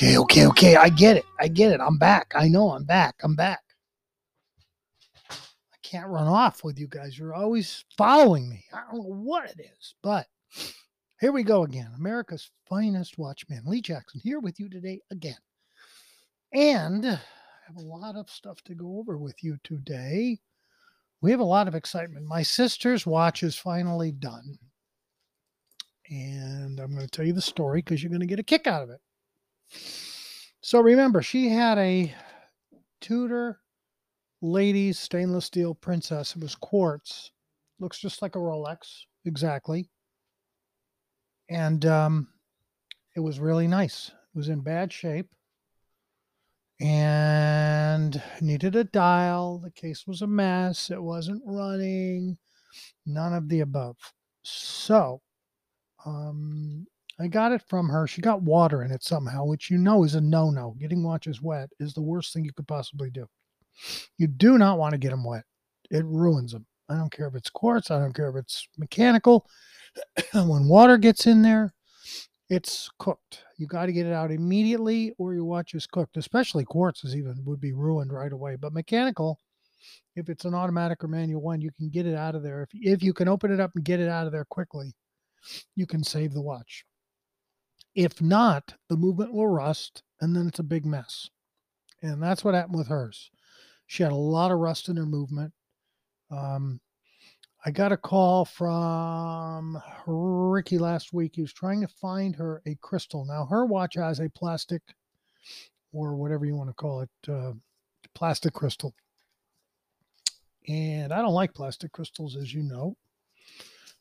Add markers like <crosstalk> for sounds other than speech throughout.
Okay, okay, okay. I get it. I get it. I'm back. I know I'm back. I'm back. I can't run off with you guys. You're always following me. I don't know what it is, but here we go again. America's finest watchman, Lee Jackson, here with you today again. And I have a lot of stuff to go over with you today. We have a lot of excitement. My sister's watch is finally done. And I'm going to tell you the story because you're going to get a kick out of it. So remember, she had a Tudor ladies stainless steel princess. It was quartz. Looks just like a Rolex, exactly. And um, it was really nice. It was in bad shape and needed a dial. The case was a mess. It wasn't running. None of the above. So um, I got it from her. She got water in it somehow, which you know is a no no. Getting watches wet is the worst thing you could possibly do. You do not want to get them wet, it ruins them. I don't care if it's quartz, I don't care if it's mechanical. <coughs> when water gets in there, it's cooked. You got to get it out immediately or your watch is cooked, especially quartz is even would be ruined right away. But mechanical, if it's an automatic or manual one, you can get it out of there. If, if you can open it up and get it out of there quickly, you can save the watch. If not, the movement will rust and then it's a big mess. And that's what happened with hers. She had a lot of rust in her movement. Um, I got a call from Ricky last week. He was trying to find her a crystal. Now, her watch has a plastic or whatever you want to call it, uh, plastic crystal. And I don't like plastic crystals, as you know.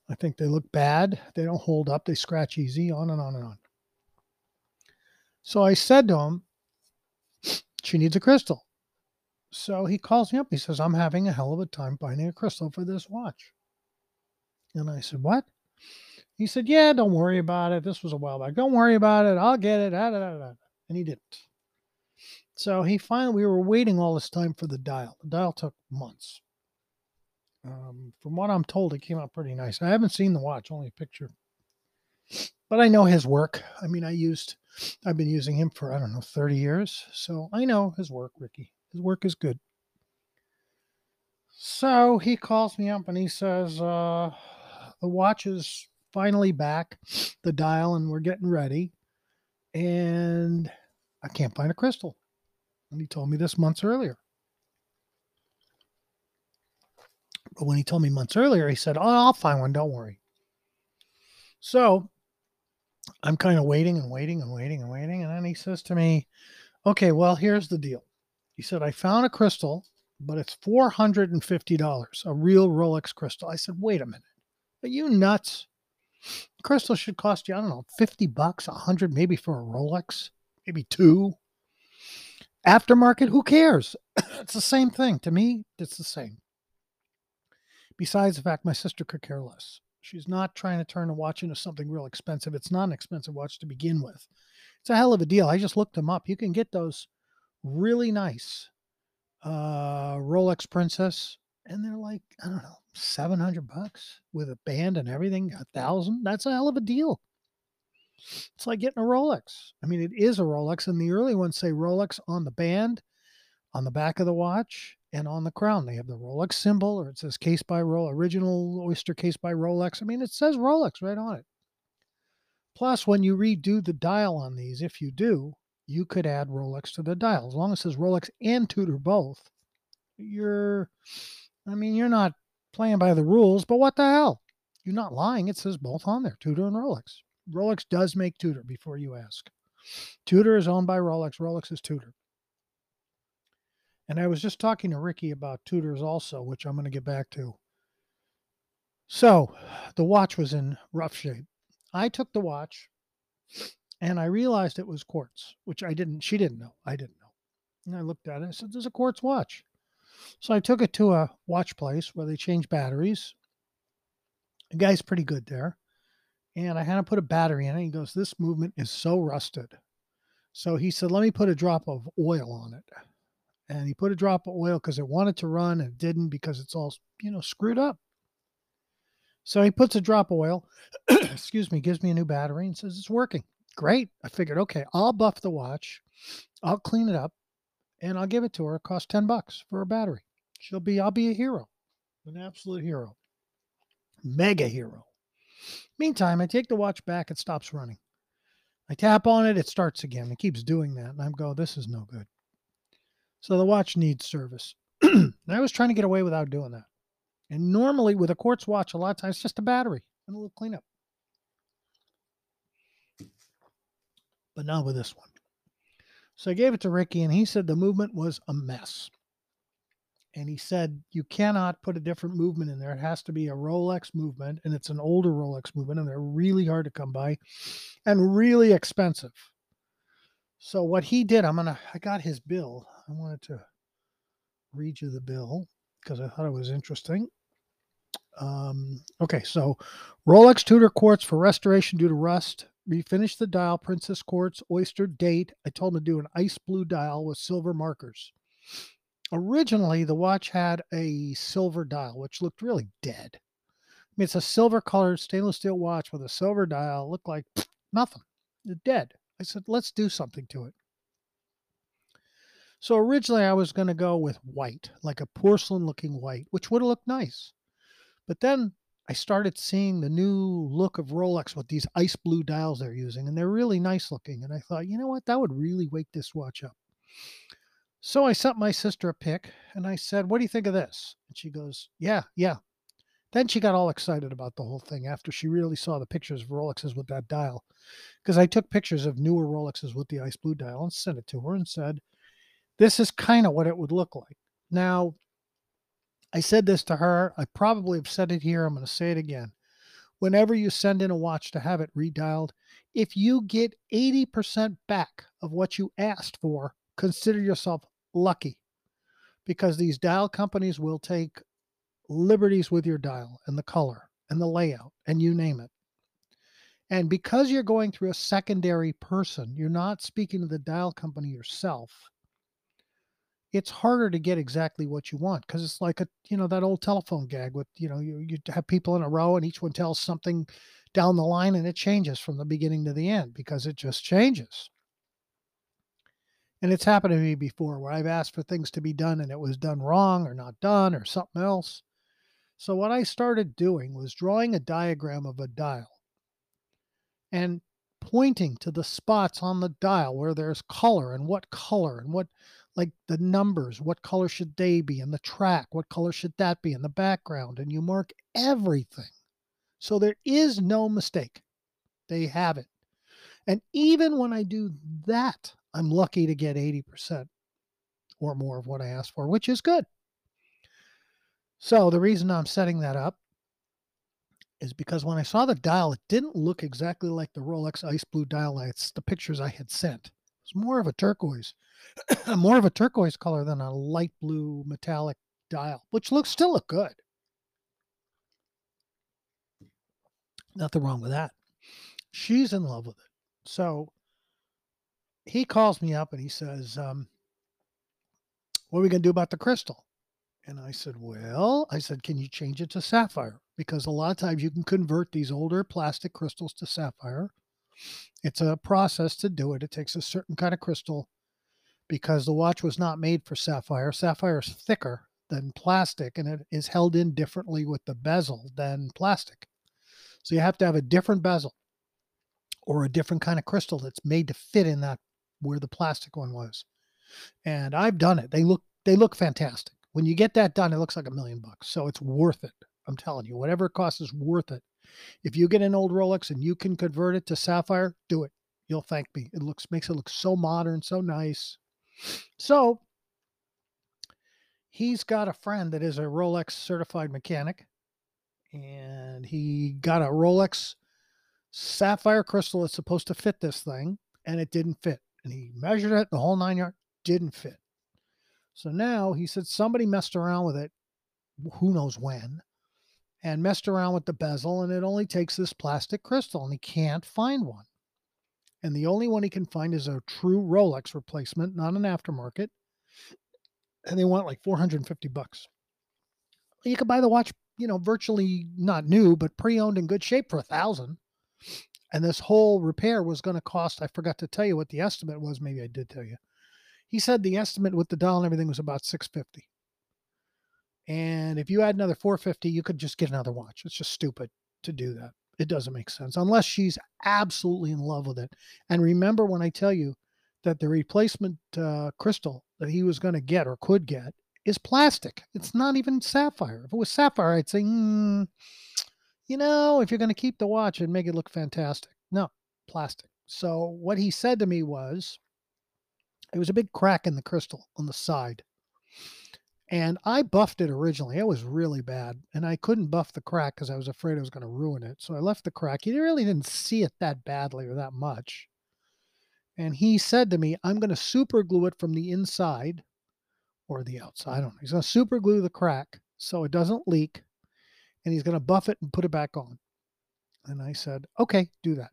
I think they look bad. They don't hold up. They scratch easy, on and on and on. So I said to him, she needs a crystal. So he calls me up. He says, I'm having a hell of a time finding a crystal for this watch. And I said, What? He said, Yeah, don't worry about it. This was a while back. Don't worry about it. I'll get it. And he didn't. So he finally, we were waiting all this time for the dial. The dial took months. Um, from what I'm told, it came out pretty nice. I haven't seen the watch, only a picture. But I know his work. I mean, I used, I've been using him for, I don't know, 30 years. So I know his work, Ricky. His work is good. So he calls me up and he says, uh, the watch is finally back, the dial, and we're getting ready. And I can't find a crystal. And he told me this months earlier. But when he told me months earlier, he said, Oh, I'll find one. Don't worry. So I'm kind of waiting and waiting and waiting and waiting. And then he says to me, Okay, well, here's the deal. He said, I found a crystal, but it's $450, a real Rolex crystal. I said, wait a minute. Are you nuts? Crystal should cost you, I don't know, 50 bucks, 100 maybe for a Rolex, maybe two. Aftermarket, who cares? <coughs> it's the same thing. To me, it's the same. Besides the fact my sister could care less. She's not trying to turn a watch into something real expensive. It's not an expensive watch to begin with. It's a hell of a deal. I just looked them up. You can get those really nice uh Rolex Princess, and they're like, I don't know, 700 bucks with a band and everything, a thousand. That's a hell of a deal. It's like getting a Rolex. I mean, it is a Rolex, and the early ones say Rolex on the band, on the back of the watch, and on the crown. They have the Rolex symbol, or it says case by Rolex, original oyster case by Rolex. I mean, it says Rolex right on it. Plus, when you redo the dial on these, if you do, you could add Rolex to the dial. As long as it says Rolex and Tudor both, you're, I mean, you're not playing by the rules, but what the hell? You're not lying. It says both on there, Tudor and Rolex. Rolex does make Tudor before you ask. Tudor is owned by Rolex. Rolex is Tudor. And I was just talking to Ricky about Tudors also, which I'm going to get back to. So the watch was in rough shape. I took the watch and I realized it was quartz, which I didn't, she didn't know. I didn't know. And I looked at it. I said, There's a quartz watch. So I took it to a watch place where they change batteries. The guy's pretty good there. And I had to put a battery in it. He goes, This movement is so rusted. So he said, Let me put a drop of oil on it. And he put a drop of oil because it wanted to run and didn't because it's all, you know, screwed up. So he puts a drop of oil, <clears throat> excuse me, gives me a new battery and says it's working. Great. I figured, okay, I'll buff the watch, I'll clean it up, and I'll give it to her. It costs 10 bucks for a battery. She'll be, I'll be a hero, an absolute hero, mega hero. Meantime, I take the watch back, it stops running. I tap on it, it starts again. It keeps doing that. And I'm go, this is no good. So the watch needs service. <clears throat> I was trying to get away without doing that. And normally with a quartz watch, a lot of times it's just a battery and a little cleanup. But not with this one. So I gave it to Ricky and he said the movement was a mess. And he said, you cannot put a different movement in there. It has to be a Rolex movement. And it's an older Rolex movement. And they're really hard to come by and really expensive. So what he did, I'm to, I got his bill. I wanted to read you the bill because I thought it was interesting. Um, okay, so Rolex Tudor quartz for restoration due to rust. Refinish the dial, Princess Quartz, Oyster date. I told him to do an ice blue dial with silver markers. Originally, the watch had a silver dial, which looked really dead. I mean, it's a silver colored stainless steel watch with a silver dial. Looked like nothing. It's dead. I said, let's do something to it. So originally I was going to go with white, like a porcelain looking white, which would have looked nice. But then I started seeing the new look of Rolex with these ice blue dials they're using, and they're really nice looking. And I thought, you know what, that would really wake this watch up. So I sent my sister a pic and I said, What do you think of this? And she goes, Yeah, yeah. Then she got all excited about the whole thing after she really saw the pictures of Rolexes with that dial. Because I took pictures of newer Rolexes with the ice blue dial and sent it to her and said, This is kind of what it would look like. Now, I said this to her. I probably have said it here. I'm going to say it again. Whenever you send in a watch to have it redialed, if you get 80% back of what you asked for, consider yourself lucky because these dial companies will take liberties with your dial and the color and the layout and you name it. And because you're going through a secondary person, you're not speaking to the dial company yourself. It's harder to get exactly what you want because it's like a you know that old telephone gag with you know you you have people in a row and each one tells something down the line and it changes from the beginning to the end because it just changes. And it's happened to me before where I've asked for things to be done and it was done wrong or not done or something else. So, what I started doing was drawing a diagram of a dial and pointing to the spots on the dial where there's color and what color and what, like the numbers, what color should they be, and the track, what color should that be in the background. And you mark everything. So, there is no mistake. They have it. And even when I do that, I'm lucky to get 80% or more of what I asked for, which is good. So the reason I'm setting that up is because when I saw the dial, it didn't look exactly like the Rolex Ice Blue dial lights, the pictures I had sent. It's more of a turquoise, <coughs> more of a turquoise color than a light blue metallic dial, which looks still look good. Nothing wrong with that. She's in love with it. So he calls me up and he says, um, What are we going to do about the crystal? And I said, Well, I said, Can you change it to sapphire? Because a lot of times you can convert these older plastic crystals to sapphire. It's a process to do it. It takes a certain kind of crystal because the watch was not made for sapphire. Sapphire is thicker than plastic and it is held in differently with the bezel than plastic. So you have to have a different bezel or a different kind of crystal that's made to fit in that where the plastic one was. And I've done it. They look they look fantastic. When you get that done, it looks like a million bucks. So it's worth it. I'm telling you, whatever it costs is worth it. If you get an old Rolex and you can convert it to sapphire, do it. You'll thank me. It looks makes it look so modern, so nice. So he's got a friend that is a Rolex certified mechanic, and he got a Rolex sapphire crystal that's supposed to fit this thing, and it didn't fit and he measured it the whole nine yard didn't fit so now he said somebody messed around with it who knows when and messed around with the bezel and it only takes this plastic crystal and he can't find one and the only one he can find is a true rolex replacement not an aftermarket and they want like 450 bucks you could buy the watch you know virtually not new but pre-owned in good shape for a thousand And this whole repair was going to cost, I forgot to tell you what the estimate was. Maybe I did tell you. He said the estimate with the dial and everything was about 650. And if you add another 450, you could just get another watch. It's just stupid to do that. It doesn't make sense unless she's absolutely in love with it. And remember when I tell you that the replacement uh, crystal that he was going to get or could get is plastic. It's not even sapphire. If it was sapphire, I'd say, mm, you know, if you're going to keep the watch and make it look fantastic. No, plastic. So what he said to me was, it was a big crack in the crystal on the side. And I buffed it originally. It was really bad. And I couldn't buff the crack because I was afraid I was going to ruin it. So I left the crack. He really didn't see it that badly or that much. And he said to me, I'm going to super glue it from the inside or the outside. I don't know. He's going to super glue the crack so it doesn't leak. And he's going to buff it and put it back on. And I said, okay, do that.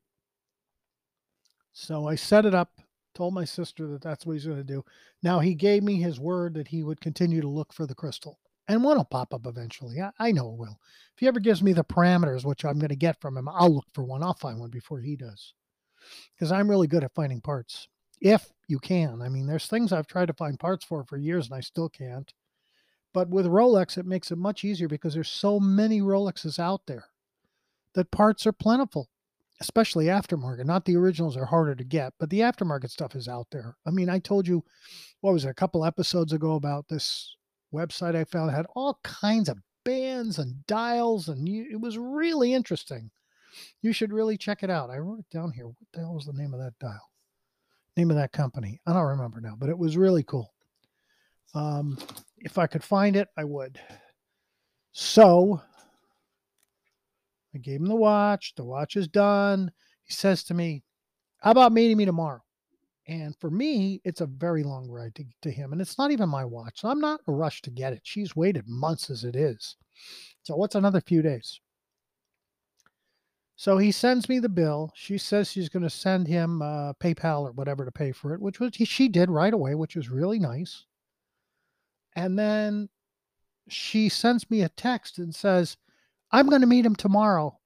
So I set it up, told my sister that that's what he's going to do. Now he gave me his word that he would continue to look for the crystal. And one will pop up eventually. I, I know it will. If he ever gives me the parameters, which I'm going to get from him, I'll look for one. I'll find one before he does because I'm really good at finding parts if you can. I mean, there's things I've tried to find parts for for years and I still can't. But with Rolex, it makes it much easier because there's so many Rolexes out there that parts are plentiful, especially aftermarket. Not the originals are harder to get, but the aftermarket stuff is out there. I mean, I told you, what was it, a couple episodes ago about this website I found had all kinds of bands and dials, and you, it was really interesting. You should really check it out. I wrote it down here. What the hell was the name of that dial? Name of that company. I don't remember now, but it was really cool. Um, if I could find it, I would. So I gave him the watch. The watch is done. He says to me, How about meeting me tomorrow? And for me, it's a very long ride to, to him. And it's not even my watch. So I'm not in a rush to get it. She's waited months as it is. So what's another few days? So he sends me the bill. She says she's going to send him uh, PayPal or whatever to pay for it, which was she did right away, which was really nice. And then she sends me a text and says, "I'm going to meet him tomorrow,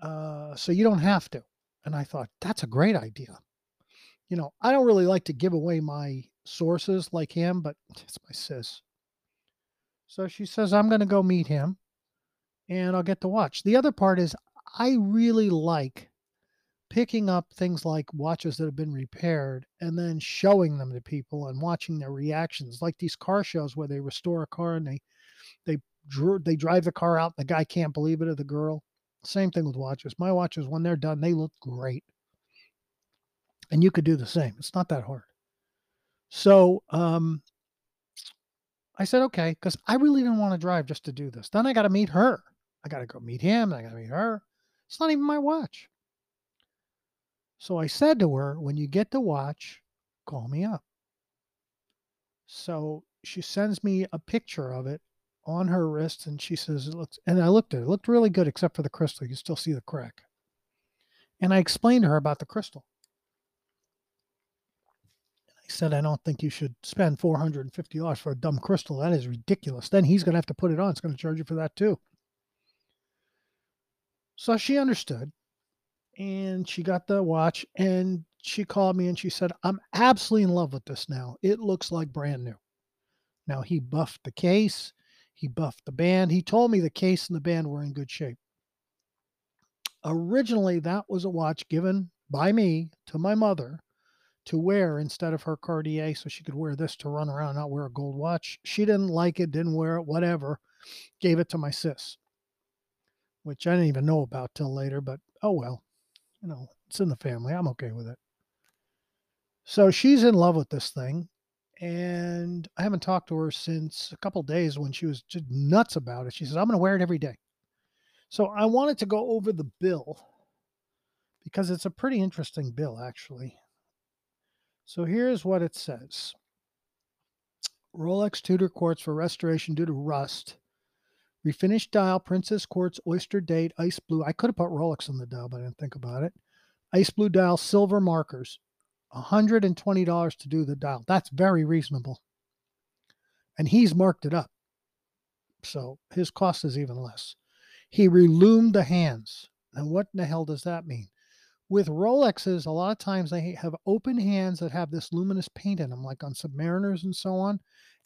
uh, so you don't have to." And I thought that's a great idea. You know, I don't really like to give away my sources like him, but <laughs> it's my sis. So she says, I'm going to go meet him and I'll get to watch. The other part is I really like picking up things like watches that have been repaired and then showing them to people and watching their reactions like these car shows where they restore a car and they they they drive the car out the guy can't believe it or the girl same thing with watches. My watches when they're done they look great. And you could do the same it's not that hard. So um i said okay because i really didn't want to drive just to do this. Then i got to meet her. I got to go meet him i got to meet her. It's not even my watch. So I said to her, when you get the watch, call me up. So she sends me a picture of it on her wrist and she says it looks and I looked at it. It looked really good except for the crystal. You still see the crack. And I explained to her about the crystal. I said, I don't think you should spend $450 for a dumb crystal. That is ridiculous. Then he's going to have to put it on. It's going to charge you for that too. So she understood and she got the watch and she called me and she said, I'm absolutely in love with this now. It looks like brand new. Now he buffed the case, he buffed the band. He told me the case and the band were in good shape. Originally, that was a watch given by me to my mother to wear instead of her Cartier so she could wear this to run around, not wear a gold watch. She didn't like it, didn't wear it, whatever. Gave it to my sis which I didn't even know about till later, but oh well, you know, it's in the family. I'm okay with it. So she's in love with this thing. And I haven't talked to her since a couple days when she was just nuts about it. She says, I'm going to wear it every day. So I wanted to go over the bill because it's a pretty interesting bill, actually. So here's what it says Rolex Tudor quartz for restoration due to rust Refinished dial, Princess Quartz, Oyster Date, Ice Blue. I could have put Rolex on the dial, but I didn't think about it. Ice Blue dial, silver markers. $120 to do the dial. That's very reasonable. And he's marked it up. So his cost is even less. He relumed the hands. And what in the hell does that mean? With Rolexes, a lot of times they have open hands that have this luminous paint in them, like on Submariners and so on.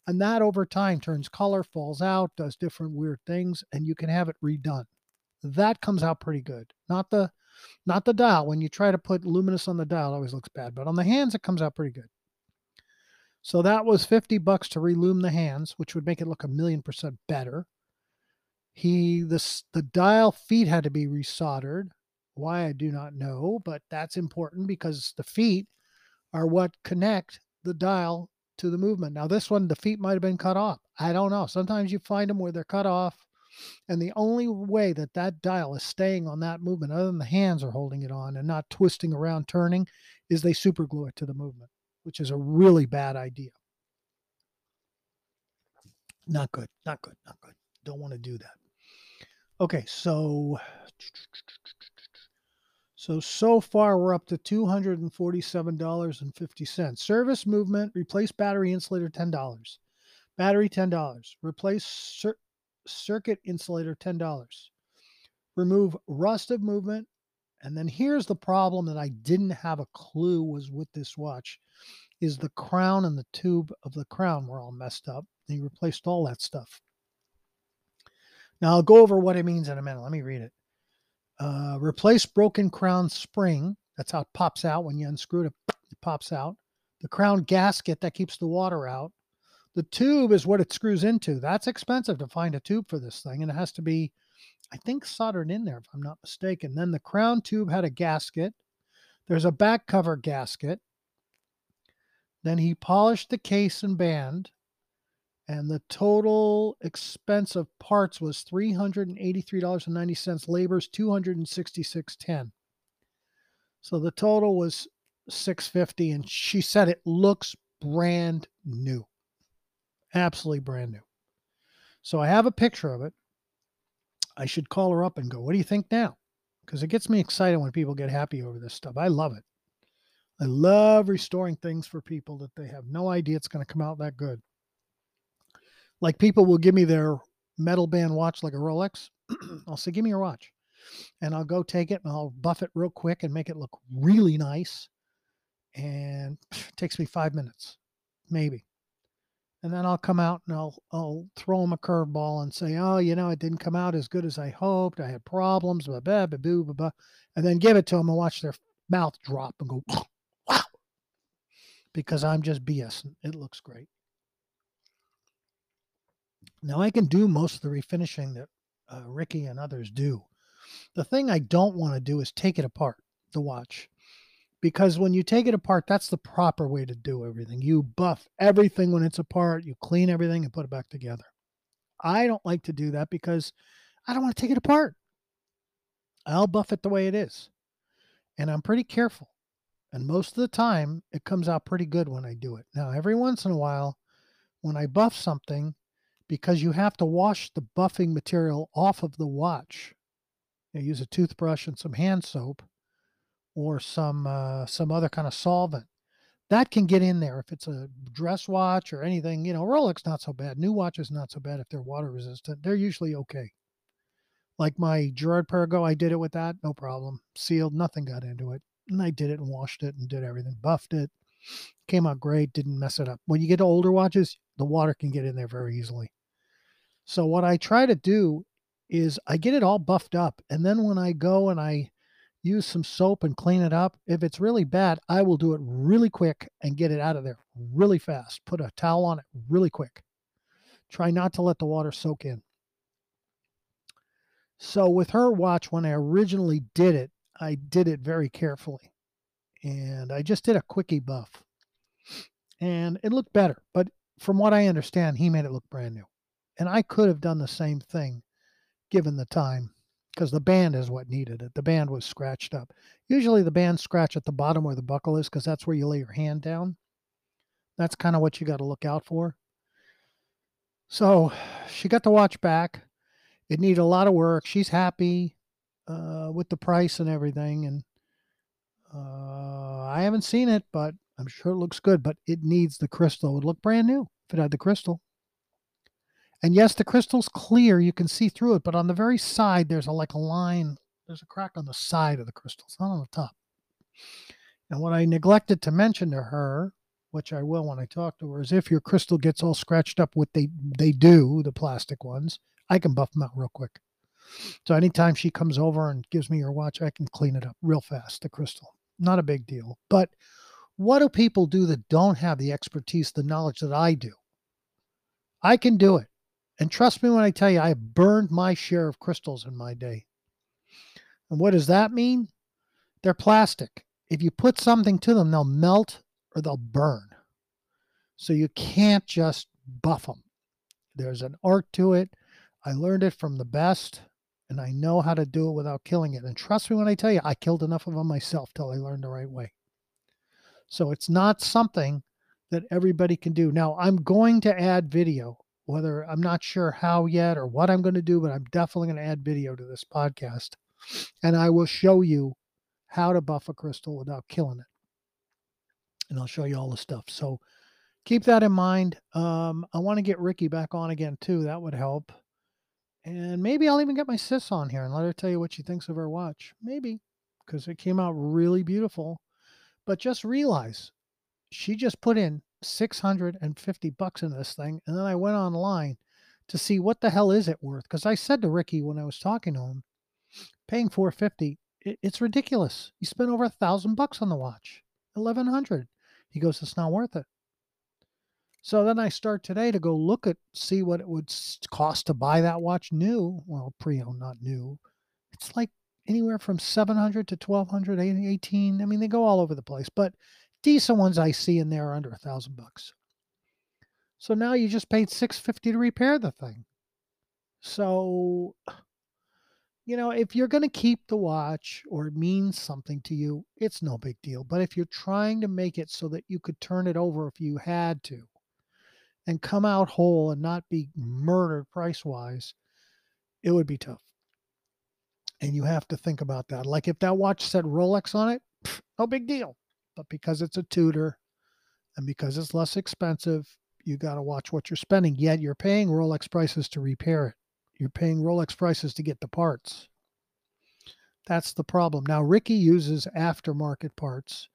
And that over time turns color, falls out, does different weird things, and you can have it redone. That comes out pretty good. Not the not the dial. When you try to put luminous on the dial, always looks bad. But on the hands, it comes out pretty good. So that was 50 bucks to relume the hands, which would make it look a million percent better. He this the dial feet had to be resoldered. Why I do not know, but that's important because the feet are what connect the dial to the movement. Now this one, the feet might have been cut off. I don't know. Sometimes you find them where they're cut off and the only way that that dial is staying on that movement, other than the hands are holding it on and not twisting around, turning, is they super glue it to the movement, which is a really bad idea. Not good. Not good. Not good. Don't want to do that. Okay, so so so far we're up to $247.50. Service movement, replace battery insulator $10. Battery $10. Replace circuit insulator $10. Remove rust of movement. And then here's the problem that I didn't have a clue was with this watch is the crown and the tube of the crown were all messed up. He replaced all that stuff. Now I'll go over what it means in a minute. Let me read it. Uh, replace broken crown spring. That's how it pops out when you unscrew it. It pops out. The crown gasket that keeps the water out. The tube is what it screws into. That's expensive to find a tube for this thing, and it has to be, I think, soldered in there, if I'm not mistaken. Then the crown tube had a gasket. There's a back cover gasket. Then he polished the case and band, and the total expense of parts was $383.90. Labor's 266.10. So the total was 650 and she said it looks brand new absolutely brand new. So I have a picture of it. I should call her up and go, What do you think now? Because it gets me excited when people get happy over this stuff. I love it. I love restoring things for people that they have no idea it's going to come out that good. Like people will give me their metal band watch, like a Rolex. <clears throat> I'll say, Give me your watch. And I'll go take it and I'll buff it real quick and make it look really nice. And it takes me five minutes, maybe and then I'll come out and I'll I'll throw him a curveball and say, "Oh, you know, it didn't come out as good as I hoped. I had problems, blah blah blah blah, blah, and then give it to them and watch their mouth drop and go, <laughs> "Wow!" Because I'm just BS. It looks great. Now I can do most of the refinishing that uh, Ricky and others do. The thing I don't want to do is take it apart. The watch because when you take it apart, that's the proper way to do everything. You buff everything when it's apart, you clean everything and put it back together. I don't like to do that because I don't want to take it apart. I'll buff it the way it is. And I'm pretty careful. And most of the time, it comes out pretty good when I do it. Now, every once in a while, when I buff something, because you have to wash the buffing material off of the watch, I use a toothbrush and some hand soap or some uh, some other kind of solvent that can get in there if it's a dress watch or anything you know rolex not so bad new watches not so bad if they're water resistant they're usually okay. Like my Girard-Perregaux, i did it with that no problem sealed nothing got into it and i did it and washed it and did everything buffed it came out great didn't mess it up. When you get to older watches the water can get in there very easily. So what i try to do is i get it all buffed up and then when i go and i use some soap and clean it up. If it's really bad, I will do it really quick and get it out of there really fast. Put a towel on it really quick. Try not to let the water soak in. So with her watch, when I originally did it, I did it very carefully. And I just did a quickie buff. And it looked better. But from what I understand, he made it look brand new. And I could have done the same thing given the time because the band is what needed it. The band was scratched up. Usually the band scratch at the bottom where the buckle is because that's where you lay your hand down. That's kind of what you got to look out for. So she got the watch back. It needed a lot of work. She's happy uh, with the price and everything. And uh, I haven't seen it, but I'm sure it looks good. But it needs the crystal. It would look brand new if it had the crystal. And yes, the crystal's clear. You can see through it, but on the very side, there's a like a line. There's a crack on the side of the crystal. It's not on the top. And what I neglected to mention to her, which I will when I talk to her, is if your crystal gets all scratched up, what they they do, the plastic ones, I can buff them out real quick. So anytime she comes over and gives me her watch, I can clean it up real fast, the crystal. Not a big deal. But what do people do that don't have the expertise, the knowledge that I do? I can do it. And trust me when I tell you, I burned my share of crystals in my day. And what does that mean? They're plastic. If you put something to them, they'll melt or they'll burn. So you can't just buff them. There's an art to it. I learned it from the best and I know how to do it without killing it. And trust me when I tell you, I killed enough of them myself till I learned the right way. So it's not something that everybody can do. Now, I'm going to add video, whether I'm not sure how yet or what I'm going to do, but I'm definitely going to add video to this podcast. And I will show you how to buff a crystal without killing it. And I'll show you all the stuff. So keep that in mind. Um, I want to get Ricky back on again, too. That would help. And maybe I'll even get my sis on here and let her tell you what she thinks of her watch. Maybe, because it came out really beautiful. But just realize she just put in 650 bucks in this thing. And then I went online to see what the hell is it worth. Because I said to Ricky when I was talking to him, paying 450, it, it's ridiculous. You spent over a thousand bucks on the watch, 1100. He goes, it's not worth it. So then I start today to go look at, see what it would cost to buy that watch new. Well, pre owned, not new. It's like anywhere from 700 to 1200, 18. I mean, they go all over the place, but decent ones I see in there are under a thousand bucks. So now you just paid 650 to repair the thing. So, you know, if you're going to keep the watch or it means something to you, it's no big deal. But if you're trying to make it so that you could turn it over if you had to, and come out whole and not be murdered price wise, it would be tough. And you have to think about that. Like if that watch said Rolex on it, pff, no big deal. But because it's a Tudor and because it's less expensive, you got to watch what you're spending. Yet you're paying Rolex prices to repair it. You're paying Rolex prices to get the parts. That's the problem. Now, Ricky uses aftermarket parts.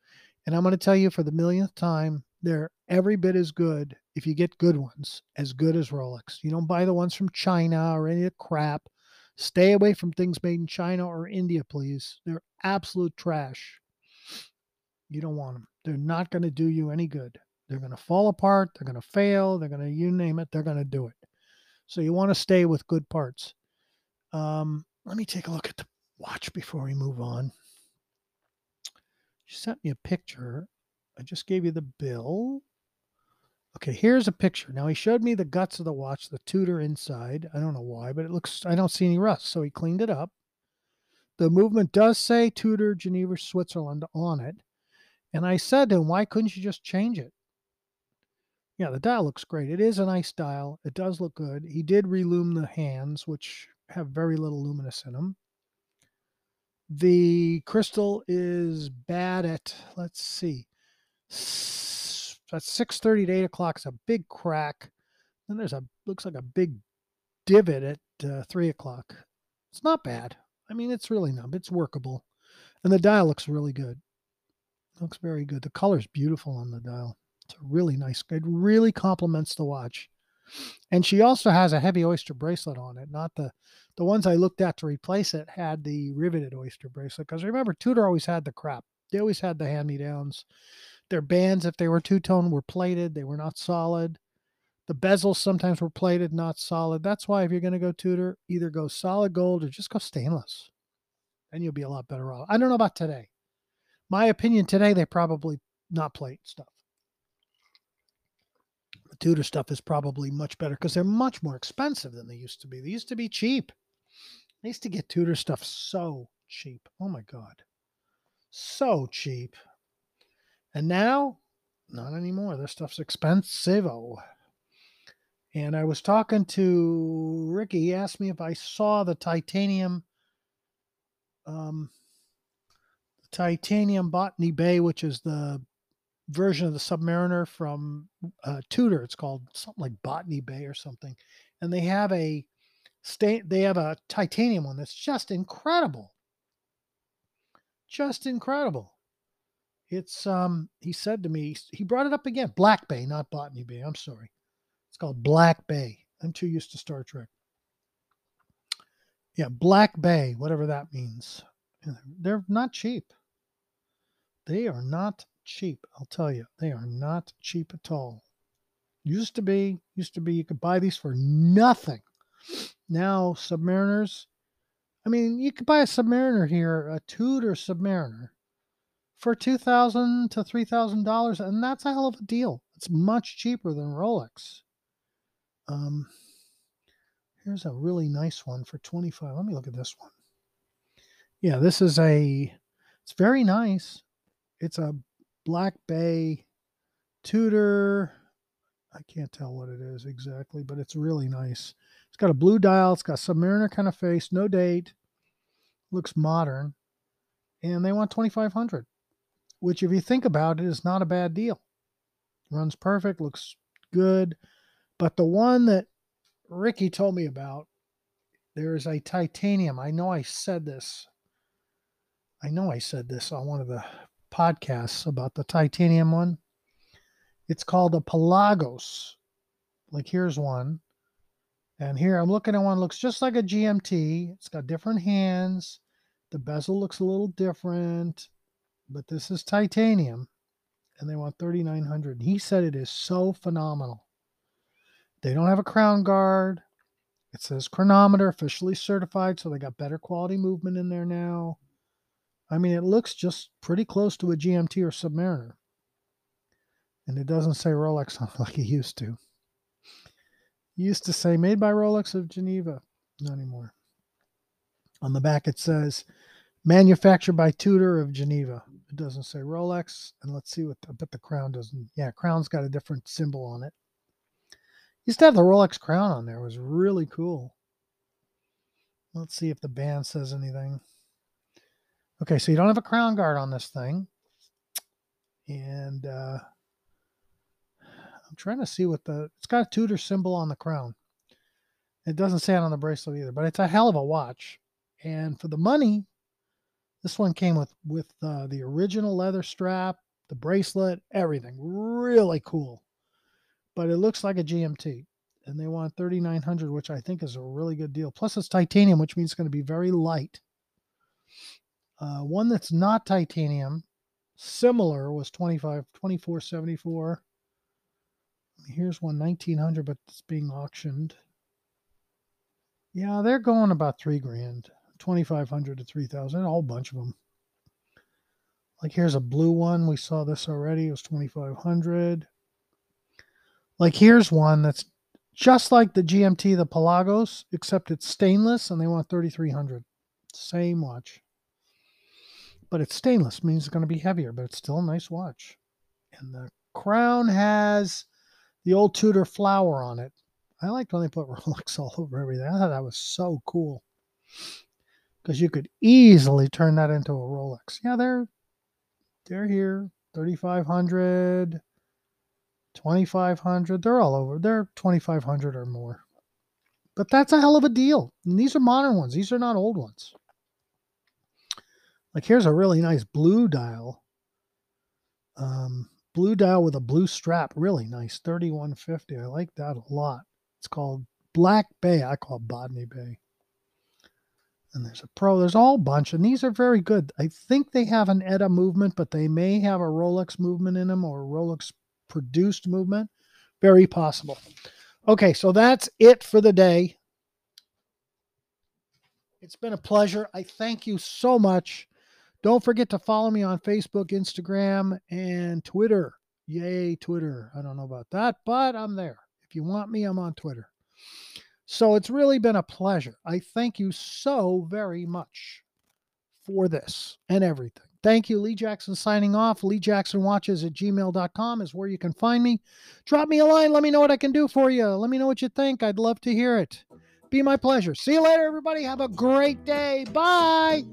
And I'm going to tell you for the millionth time, they're every bit as good if you get good ones, as good as Rolex. You don't buy the ones from China or any of the crap. Stay away from things made in China or India, please. They're absolute trash. You don't want them. They're not going to do you any good. They're going to fall apart. They're going to fail. They're going to, you name it, they're going to do it. So you want to stay with good parts. Um, let me take a look at the watch before we move on. She sent me a picture I just gave you the bill. Okay, here's a picture. Now he showed me the guts of the watch, the Tudor inside. I don't know why, but it looks, I don't see any rust. So he cleaned it up. The movement does say Tudor, Geneva, Switzerland on it. And I said to him, why couldn't you just change it? Yeah, the dial looks great. It is a nice dial. It does look good. He did relume the hands, which have very little luminous in them. The crystal is bad at, let's see, at 6.30 to 8 o'clock it's a big crack then there's a looks like a big divot at uh, 3 o'clock it's not bad i mean it's really numb. it's workable and the dial looks really good looks very good the color's beautiful on the dial it's a really nice it really complements the watch and she also has a heavy oyster bracelet on it not the the ones i looked at to replace it had the riveted oyster bracelet because remember tudor always had the crap they always had the hand me downs their bands, if they were two tone, were plated. They were not solid. The bezels sometimes were plated, not solid. That's why if you're going to go Tudor, either go solid gold or just go stainless. And you'll be a lot better off. I don't know about today. My opinion today, they probably not plate stuff. The Tudor stuff is probably much better because they're much more expensive than they used to be. They used to be cheap. I used to get Tudor stuff so cheap. Oh my God. So cheap. And now, not anymore. This stuff's expensive. Oh. And I was talking to Ricky. He asked me if I saw the titanium, um, titanium Botany Bay, which is the version of the Submariner from uh, Tudor. It's called something like Botany Bay or something. And they have a state. They have a titanium one that's just incredible. Just incredible. It's um he said to me, he brought it up again. Black Bay, not Botany Bay. I'm sorry. It's called Black Bay. I'm too used to Star Trek. Yeah, Black Bay, whatever that means. They're not cheap. They are not cheap. I'll tell you, they are not cheap at all. Used to be, used to be, you could buy these for nothing. Now, Submariners, I mean, you could buy a Submariner here, a Tudor Submariner, for two thousand to three thousand dollars, and that's a hell of a deal. It's much cheaper than Rolex. Um, here's a really nice one for twenty five. Let me look at this one. Yeah, this is a. It's very nice. It's a Black Bay Tudor. I can't tell what it is exactly, but it's really nice. It's got a blue dial. It's got Submariner kind of face, no date. Looks modern, and they want twenty five hundred, which, if you think about it, is not a bad deal. Runs perfect, looks good, but the one that Ricky told me about, there's a titanium. I know I said this. I know I said this on one of the podcasts about the titanium one. It's called a Pelagos. Like here's one. And here I'm looking at one looks just like a GMT. It's got different hands. The bezel looks a little different, but this is titanium and they want 3900. He said it is so phenomenal. They don't have a crown guard. It says chronometer officially certified, so they got better quality movement in there now. I mean, it looks just pretty close to a GMT or Submariner. And it doesn't say Rolex <laughs> on it like it used to. It used to say made by Rolex of Geneva. Not anymore. On the back it says manufactured by Tudor of Geneva. It doesn't say Rolex. And let's see what the, but the crown doesn't. Yeah, crown's got a different symbol on it. Used to have the Rolex crown on there. It was really cool. Let's see if the band says anything. Okay, so you don't have a crown guard on this thing. And uh, I'm trying to see what the it's got a Tudor symbol on the crown. It doesn't say it on the bracelet either, but it's a hell of a watch. And for the money, this one came with with uh, the original leather strap, the bracelet, everything. Really cool. But it looks like a GMT, and they want 3900, which I think is a really good deal. Plus, it's titanium, which means it's going to be very light. Uh, one that's not titanium, similar, was 25, 2474. Here's one 1900, but it's being auctioned. Yeah, they're going about three grand, 2500 to 3000, a whole bunch of them. Like here's a blue one. We saw this already. It was 2500. Like here's one that's just like the GMT, the Pelagos, except it's stainless and they want 3300. Same watch but it's stainless, means it's going to be heavier, but it's still a nice watch. And the crown has the old Tudor flower on it. I liked when they put <laughs> Rolex all over everything. I thought that was so cool because you could easily turn that into a Rolex. Yeah, they're they're here, 3500 2500 they're all over they're 2500 or more but that's a hell of a deal and these are modern ones these are not old ones like here's a really nice blue dial. Um, blue dial with a blue strap, really nice, 3150. I like that a lot. It's called Black Bay. I call it Botany Bay. And there's a Pro. There's a whole bunch, and these are very good. I think they have an ETA movement, but they may have a Rolex movement in them or Rolex produced movement. Very possible. Okay, so that's it for the day. It's been a pleasure. I thank you so much don't forget to follow me on Facebook, Instagram, and Twitter. Yay, Twitter. I don't know about that, but I'm there. If you want me, I'm on Twitter. So it's really been a pleasure. I thank you so very much for this and everything. Thank you, Lee Jackson signing off. Lee Jackson watches at gmail.com is where you can find me. Drop me a line. Let me know what I can do for you. Let me know what you think. I'd love to hear it. Be my pleasure. See you later, everybody. Have a great day. Bye.